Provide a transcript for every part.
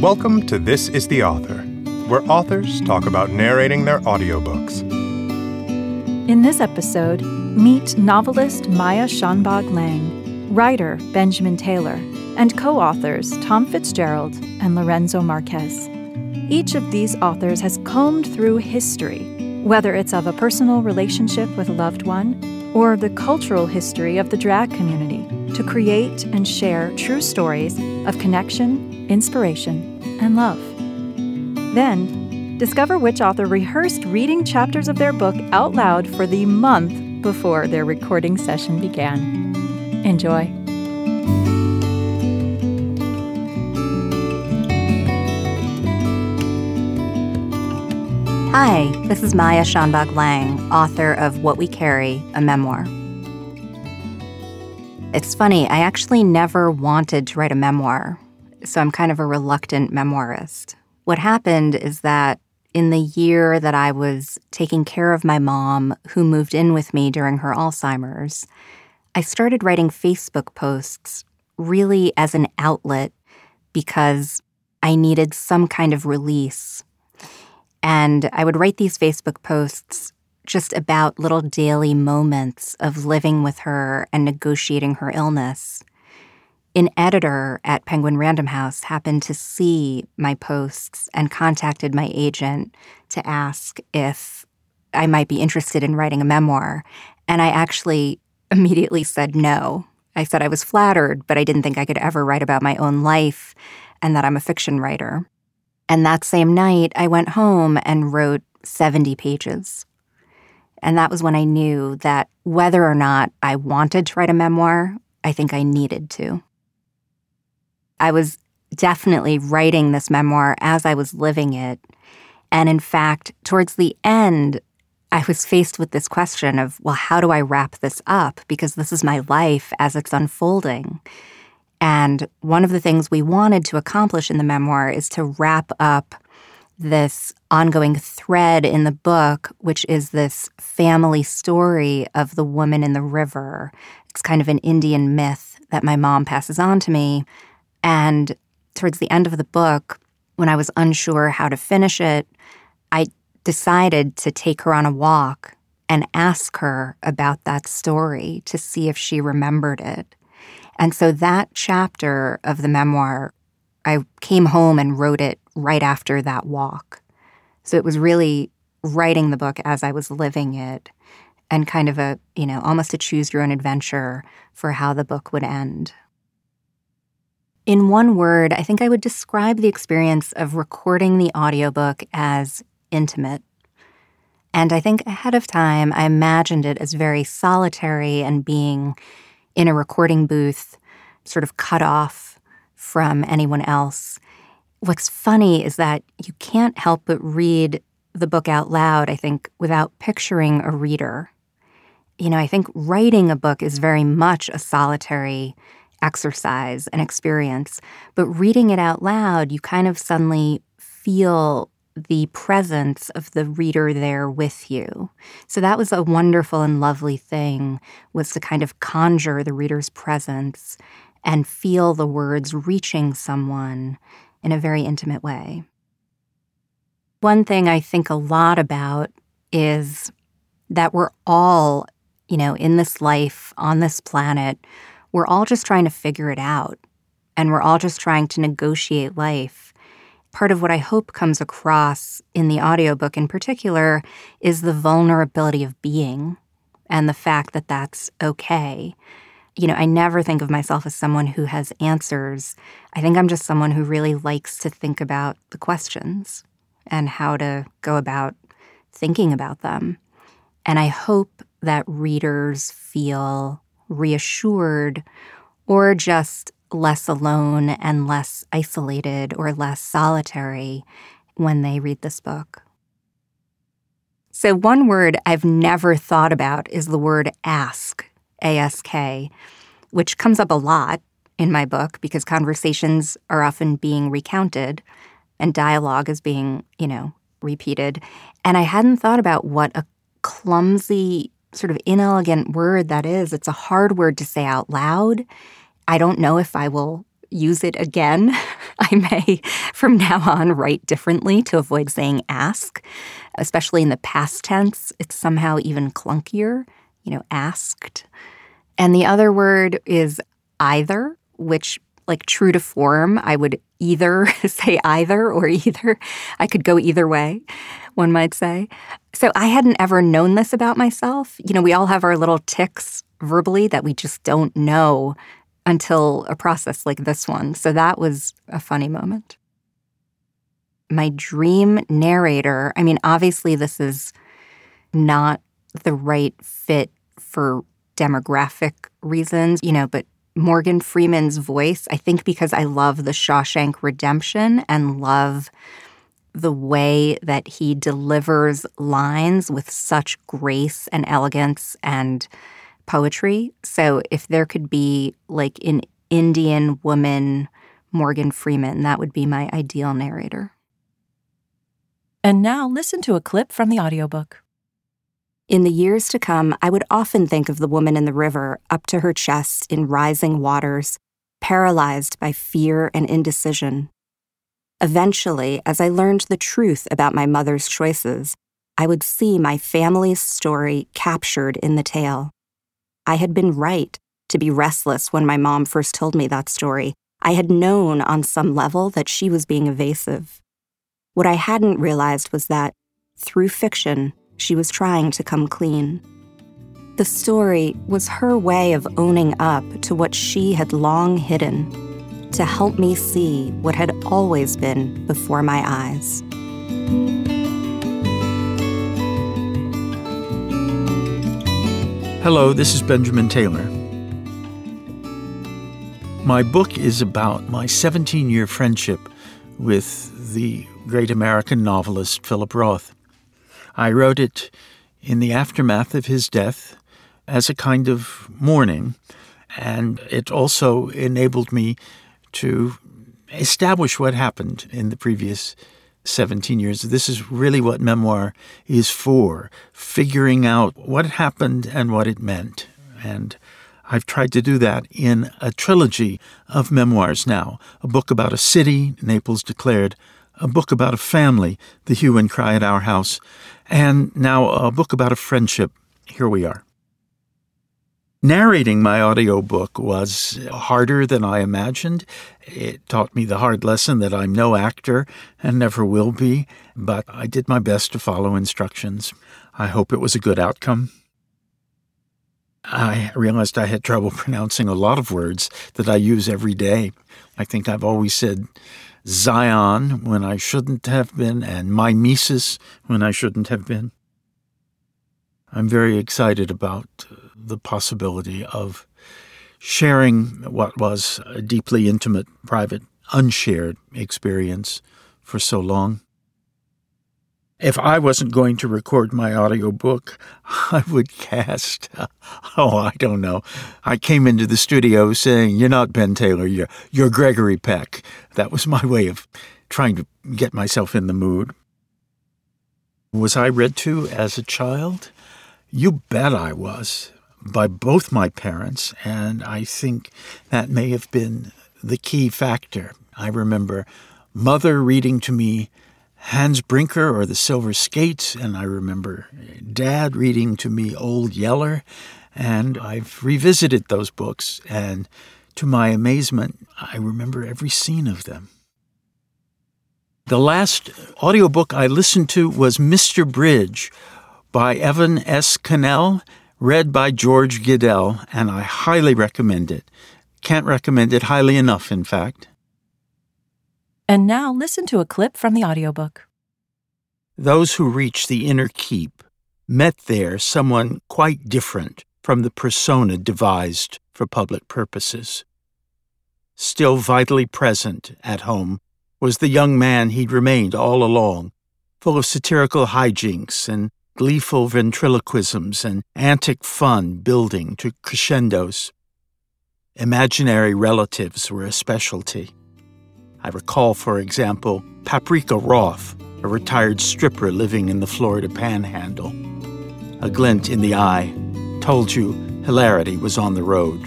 Welcome to This is the Author, where authors talk about narrating their audiobooks. In this episode, meet novelist Maya Shanbhag Lang, writer Benjamin Taylor, and co authors Tom Fitzgerald and Lorenzo Marquez. Each of these authors has combed through history, whether it's of a personal relationship with a loved one or the cultural history of the drag community, to create and share true stories of connection, inspiration, and love. Then, discover which author rehearsed reading chapters of their book out loud for the month before their recording session began. Enjoy. Hi, this is Maya Shanbhag Lang, author of What We Carry, a memoir. It's funny, I actually never wanted to write a memoir, so I'm kind of a reluctant memoirist. What happened is that in the year that I was taking care of my mom, who moved in with me during her Alzheimer's, I started writing Facebook posts really as an outlet because I needed some kind of release and I would write these Facebook posts just about little daily moments of living with her and negotiating her illness. An editor at Penguin Random House happened to see my posts and contacted my agent to ask if I might be interested in writing a memoir. And I actually immediately said no. I said I was flattered, but I didn't think I could ever write about my own life and that I'm a fiction writer. And that same night, I went home and wrote 70 pages. And that was when I knew that whether or not I wanted to write a memoir, I think I needed to. I was definitely writing this memoir as I was living it. And in fact, towards the end, I was faced with this question of, well, how do I wrap this up? Because this is my life as it's unfolding. And one of the things we wanted to accomplish in the memoir is to wrap up this ongoing thread in the book, which is this family story of the woman in the river. It's kind of an Indian myth that my mom passes on to me. And towards the end of the book, when I was unsure how to finish it, I decided to take her on a walk and ask her about that story to see if she remembered it. And so that chapter of the memoir, I came home and wrote it right after that walk. So it was really writing the book as I was living it and kind of a, you know, almost a choose your own adventure for how the book would end. In one word, I think I would describe the experience of recording the audiobook as intimate. And I think ahead of time, I imagined it as very solitary and being in a recording booth, sort of cut off from anyone else. What's funny is that you can't help but read the book out loud, I think, without picturing a reader. You know, I think writing a book is very much a solitary exercise and experience, but reading it out loud, you kind of suddenly feel the presence of the reader there with you. So that was a wonderful and lovely thing was to kind of conjure the reader's presence and feel the words reaching someone in a very intimate way. One thing I think a lot about is that we're all, you know, in this life, on this planet, we're all just trying to figure it out. And we're all just trying to negotiate life part of what I hope comes across in the audiobook in particular is the vulnerability of being and the fact that that's okay. You know, I never think of myself as someone who has answers. I think I'm just someone who really likes to think about the questions and how to go about thinking about them. And I hope that readers feel reassured or just less alone and less isolated or less solitary when they read this book. So, one word I've never thought about is the word ask, A S K, which comes up a lot in my book because conversations are often being recounted and dialogue is being, you know, repeated. And I hadn't thought about what a clumsy, sort of inelegant word that is. It's a hard word to say out loud. I don't know if I will use it again I may from now on write differently to avoid saying ask, especially in the past tense. It's somehow even clunkier, you know, asked. And the other word is either, which, like true to form, I would either say either or either. I could go either way, one might say. So I hadn't ever known this about myself. You know, we all have our little ticks verbally that we just don't know until a process like this one. So that was a funny moment. My dream narrator, I mean, obviously, this is not the right fit for demographic reasons, you know, but Morgan Freeman's voice, I think because I love the Shawshank Redemption and love the way that he delivers lines with such grace and elegance and poetry. So if there could be like an Indian woman, Morgan Freeman, that would be my ideal narrator. And now listen to a clip from the audiobook. In the years to come, I would often think of the woman in the river up to her chest in rising waters, paralyzed by fear and indecision. Eventually, as I learned the truth about my mother's choices, I would see my family's story captured in the tale. I had been right to be restless when my mom first told me that story. I had known on some level that she was being evasive. What I hadn't realized was that, through fiction, she was trying to come clean. The story was her way of owning up to what she had long hidden, to help me see what had always been before my eyes. Hello, this is Benjamin Taylor. My book is about my 17 year friendship with the great American novelist Philip Roth. I wrote it in the aftermath of his death as a kind of mourning, and it also enabled me to establish what happened in the previous 17 years. This is really what memoir is for figuring out what happened and what it meant. And I've tried to do that in a trilogy of memoirs now a book about a city, Naples declared, a book about a family, The Hue and Cry at Our House, and now a book about a friendship. Here we are. Narrating my audiobook was harder than I imagined. It taught me the hard lesson that I'm no actor and never will be, but I did my best to follow instructions. I hope it was a good outcome. I realized I had trouble pronouncing a lot of words that I use every day. I think I've always said Zion when I shouldn't have been, and mimesis when I shouldn't have been. I'm very excited about uh, the possibility of sharing what was a deeply intimate, private, unshared experience for so long. If I wasn't going to record my audiobook, I would cast, oh, I don't know. I came into the studio saying, You're not Ben Taylor, you're, you're Gregory Peck. That was my way of trying to get myself in the mood. Was I read to as a child? You bet I was, by both my parents, and I think that may have been the key factor. I remember mother reading to me Hans Brinker or the Silver Skates, and I remember dad reading to me Old Yeller, and I've revisited those books, and to my amazement, I remember every scene of them. The last audiobook I listened to was Mr. Bridge by Evan S. Connell, read by George Guidall, and I highly recommend it. Can't recommend it highly enough, in fact. And now listen to a clip from the audiobook. Those who reached the inner keep met there someone quite different from the persona devised for public purposes. Still vitally present at home was the young man he'd remained all along, full of satirical hijinks and gleeful ventriloquisms and antic fun building to crescendos. Imaginary relatives were a specialty. I recall, for example, Paprika Roth, a retired stripper living in the Florida panhandle. A glint in the eye told you hilarity was on the road.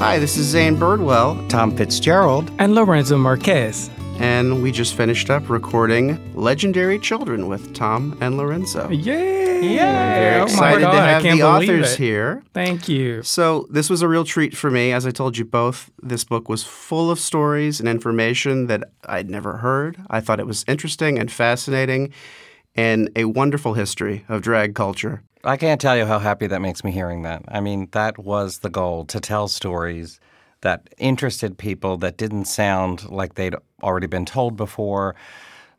Hi, this is Zane Birdwell, Tom Fitzgerald, and Lorenzo Marquez. And we just finished up recording Legendary Children with Tom and Lorenzo. Yay! Very Oh my excited God, to I have can't the authors it. here. Thank you. So, this was a real treat for me. As I told you both, this book was full of stories and information that I'd never heard. I thought it was interesting and fascinating and a wonderful history of drag culture. I can't tell you how happy that makes me hearing that. I mean, that was the goal to tell stories that interested people that didn't sound like they'd already been told before.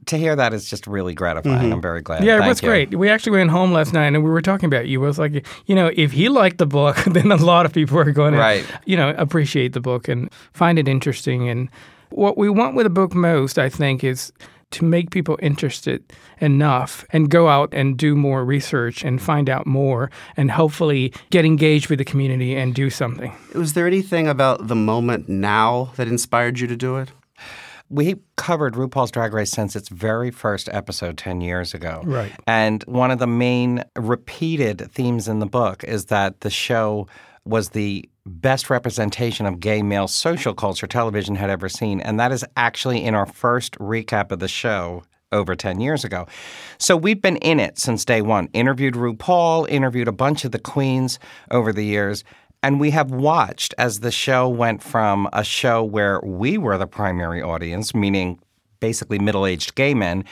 To hear that is just really gratifying. Mm-hmm. I'm very glad. Yeah, it was you. great. We actually went home last night and we were talking about you. It was like, you know, if he liked the book, then a lot of people are going to, you know, appreciate the book and find it interesting. And what we want with a book most, I think, is to make people interested enough and go out and do more research and find out more and hopefully get engaged with the community and do something. Was there anything about the moment now that inspired you to do it? We covered RuPaul's Drag Race since its very first episode 10 years ago. Right. And one of the main repeated themes in the book is that the show was the best representation of gay male social culture television had ever seen. And that is actually in our first recap of the show over 10 years ago. So we've been in it since day one. Interviewed RuPaul, interviewed a bunch of the queens over the years. And we have watched as the show went from a show where we were the primary audience, meaning basically middle aged gay men,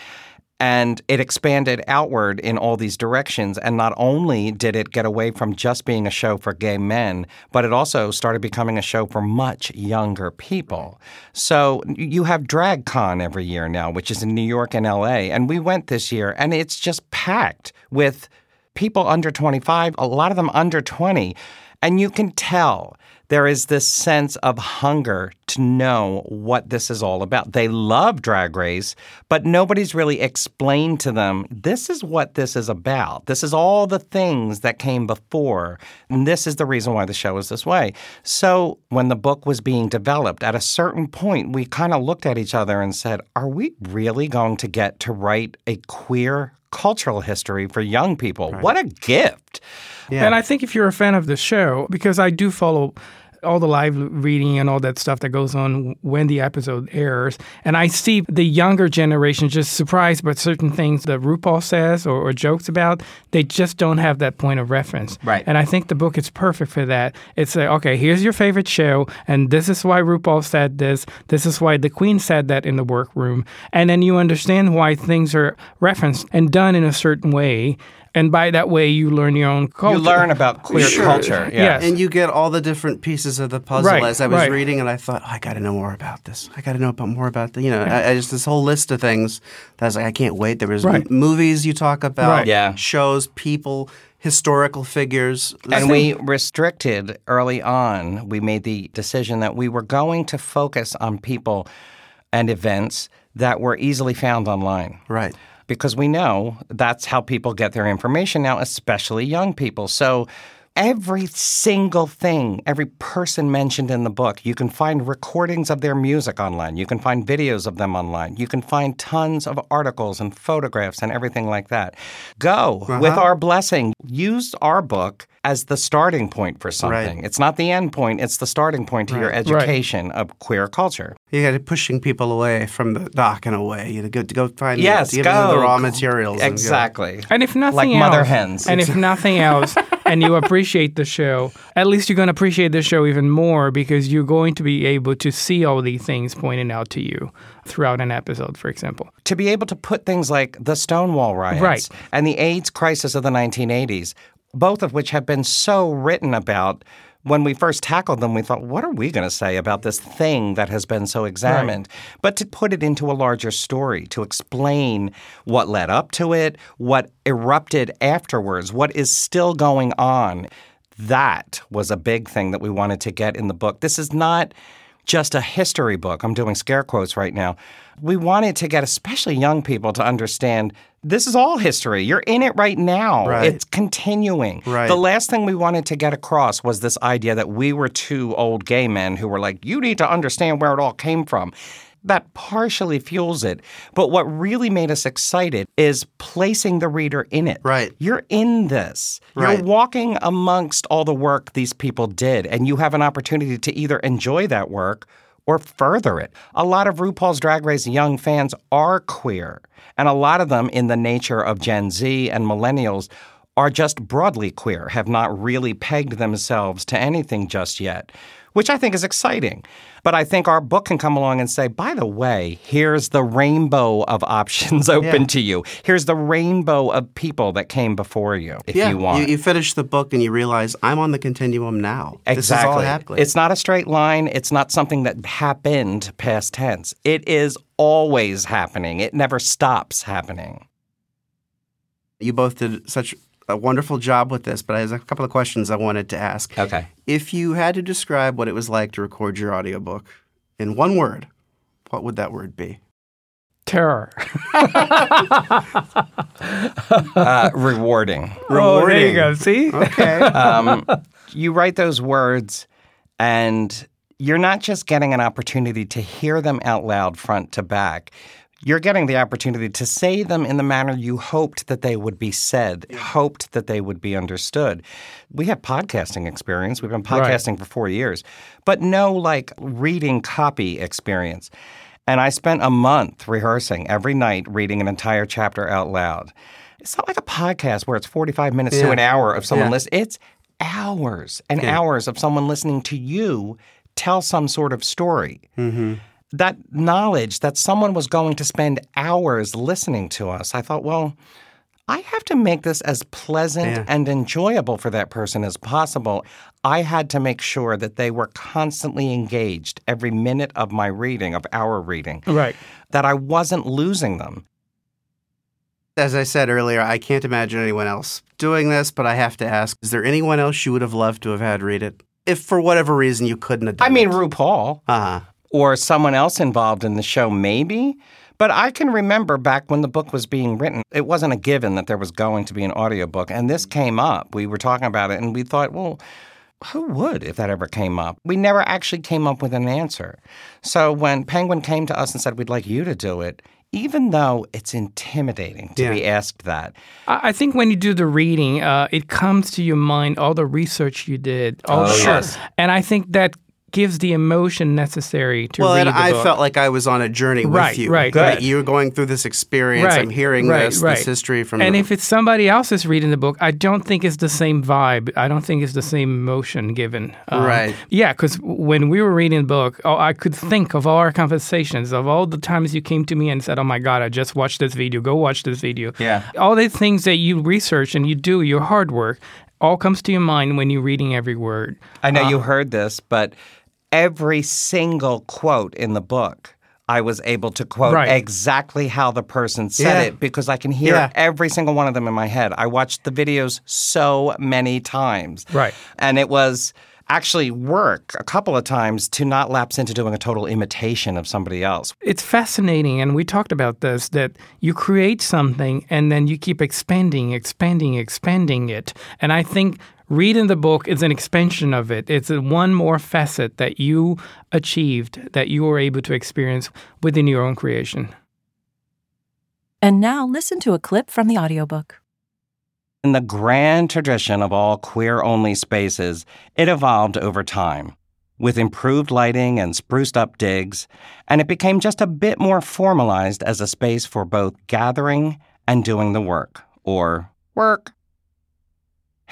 and it expanded outward in all these directions. And not only did it get away from just being a show for gay men, but it also started becoming a show for much younger people. So you have DragCon every year now, which is in New York and LA. And we went this year, and it's just packed with people under 25, a lot of them under 20. And you can tell there is this sense of hunger to know what this is all about. They love Drag Race, but nobody's really explained to them this is what this is about. This is all the things that came before. And this is the reason why the show is this way. So when the book was being developed, at a certain point, we kind of looked at each other and said, Are we really going to get to write a queer cultural history for young people? What a gift. Yeah. And I think if you're a fan of the show, because I do follow all the live reading and all that stuff that goes on when the episode airs, and I see the younger generation just surprised by certain things that RuPaul says or, or jokes about. They just don't have that point of reference. Right. And I think the book is perfect for that. It's like, okay, here's your favorite show, and this is why RuPaul said this. This is why the Queen said that in the workroom. And then you understand why things are referenced and done in a certain way. And by that way, you learn your own culture. You learn about queer Sure. culture. Yeah. Yes. And you get all the different pieces of the puzzle Right, as I was right. reading, and I thought, oh, I got to know more about this. I got to know about more about the, you know, I, I just this whole list of things that I was like, I can't wait. There was Right. m- movies you talk about, Right. Yeah. shows, people, historical figures, And we restricted early on, we made the decision that we were going to focus on people and events that were easily found online. right. Because we know that's how people get their information now, especially young people. So every single thing, every person mentioned in the book, you can find recordings of their music online. You can find videos of them online. You can find tons of articles and photographs and everything like that. Go uh-huh. with our blessing. Use our book as the starting point for something. It's not the end point, it's the starting point to your education of queer culture. You got to pushing people away from the dock in a way. You go to go find Yes, give them go. the raw materials. and. Exactly. And if nothing Like else, mother hens. and if nothing else, and you appreciate the show, at least you're going to appreciate the show even more because you're going to be able to see all these things pointed out to you throughout an episode, for example. to be able to put things like the Stonewall riots Right. and the AIDS crisis of the 1980s, both of which have been so written about. When we first tackled them, we thought, what are we going to say about this thing that has been so examined? But to put it into a larger story, to explain what led up to it, what erupted afterwards, what is still going on, that was a big thing that we wanted to get in the book. This is not just a history book. I'm doing scare quotes right now. We wanted to get especially young people to understand this is all history. You're in it right now. Right. It's continuing. Right. The last thing we wanted to get across was this idea that we were two old gay men who were like, you need to understand where it all came from. that partially fuels it. But what really made us excited is placing the reader in it. Right. You're in this. Right. You're walking amongst all the work these people did, and you have an opportunity to either enjoy that work or further it. A lot of RuPaul's Drag Race young fans are queer, and a lot of them, in the nature of Gen Z and millennials, are just broadly queer, have not really pegged themselves to anything just yet, which I think is exciting. But I think our book can come along and say, by the way, here's the rainbow of options open Yeah. to you. Here's the rainbow of people that came before you, if yeah, you want. You, finish the book and you realize I'm on the continuum now. This is all Exactly. It's not a straight line. It's not something that happened past tense. It is always happening. It never stops happening. you both did such a wonderful job with this, but I have a couple of questions I wanted to ask. Okay. If you had to describe what it was like to record your audiobook in one word, what would that word be? Terror. Uh, rewarding. Oh, there you go. See? Okay. Um, you write those words, and you're not just getting an opportunity to hear them out loud front to back. You're getting the opportunity to say them in the manner you hoped that they would be said, hoped that they would be understood. We have podcasting experience. We've been Right. podcasting for four years, but no like reading copy experience. And I spent a month rehearsing every night, reading an entire chapter out loud. It's not like a podcast where it's 45 minutes to an hour of someone Yeah. listening. It's hours and hours of someone listening to you tell some sort of story. Mm-hmm. That knowledge that someone was going to spend hours listening to us, I thought, well, I have to make this as pleasant Yeah. and enjoyable for that person as possible. I had to make sure that they were constantly engaged every minute of my reading, of our reading, Right. that I wasn't losing them. As I said earlier, I can't imagine anyone else doing this, but I have to ask is there anyone else you would have loved to have had read it? If for whatever reason you couldn't have done I mean, it. RuPaul. Uh-huh. Or someone else involved in the show, maybe. But I can remember back when the book was being written, it wasn't a given that there was going to be an audiobook. And this came up. We were talking about it and we thought, well, who would if that ever came up? We never actually came up with an answer. So when Penguin came to us and said, we'd like you to do it, even though it's intimidating to Yeah. be asked that, I I think when you do the reading, uh, it comes to your mind all the research you did. All Oh, the, yes. And I think that gives the emotion necessary to Well, read and the I book. felt like I was on a journey Right, with you. right, That right. You were going through this experience. Right, I'm hearing right, this, right. this history from and the- if it's somebody else is reading the book, I don't think it's the same vibe. I don't think it's the same emotion given. Um, Right. Yeah, because when we were reading the book, oh, I could think of all our conversations, of all the times you came to me and said, "Oh my God, I just watched this video. Go watch this video." Yeah. All the things that you research and you do, your hard work, all comes to your mind when you're reading every word. I know Uh, you heard this, but every single quote in the book, I was able to quote Right. exactly how the person said Yeah. it because I can hear Yeah. every single one of them in my head. I watched the videos so many times. Right. And it was actually work a couple of times to not lapse into doing a total imitation of somebody else. It's fascinating, and we talked about this that you create something and then you keep expanding, expanding, expanding it. And I think reading the book is an expansion of it. It's a one more facet that you achieved that you were able to experience within your own creation. And now listen to a clip from the audiobook. In the grand tradition of all queer only spaces, it evolved over time with improved lighting and spruced up digs, and it became just a bit more formalized as a space for both gathering and doing the work, or work.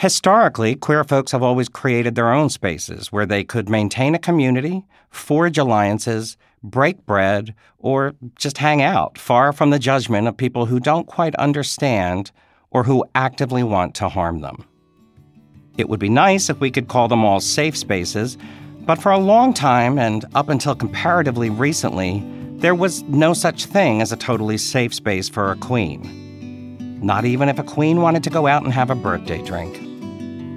Historically, queer folks have always created their own spaces where they could maintain a community, forge alliances, break bread, or just hang out, far from the judgment of people who don't quite understand or who actively want to harm them. It would be nice if we could call them all safe spaces, but for a long time, and up until comparatively recently, there was no such thing as a totally safe space for a queen. Not even if a queen wanted to go out and have a birthday drink.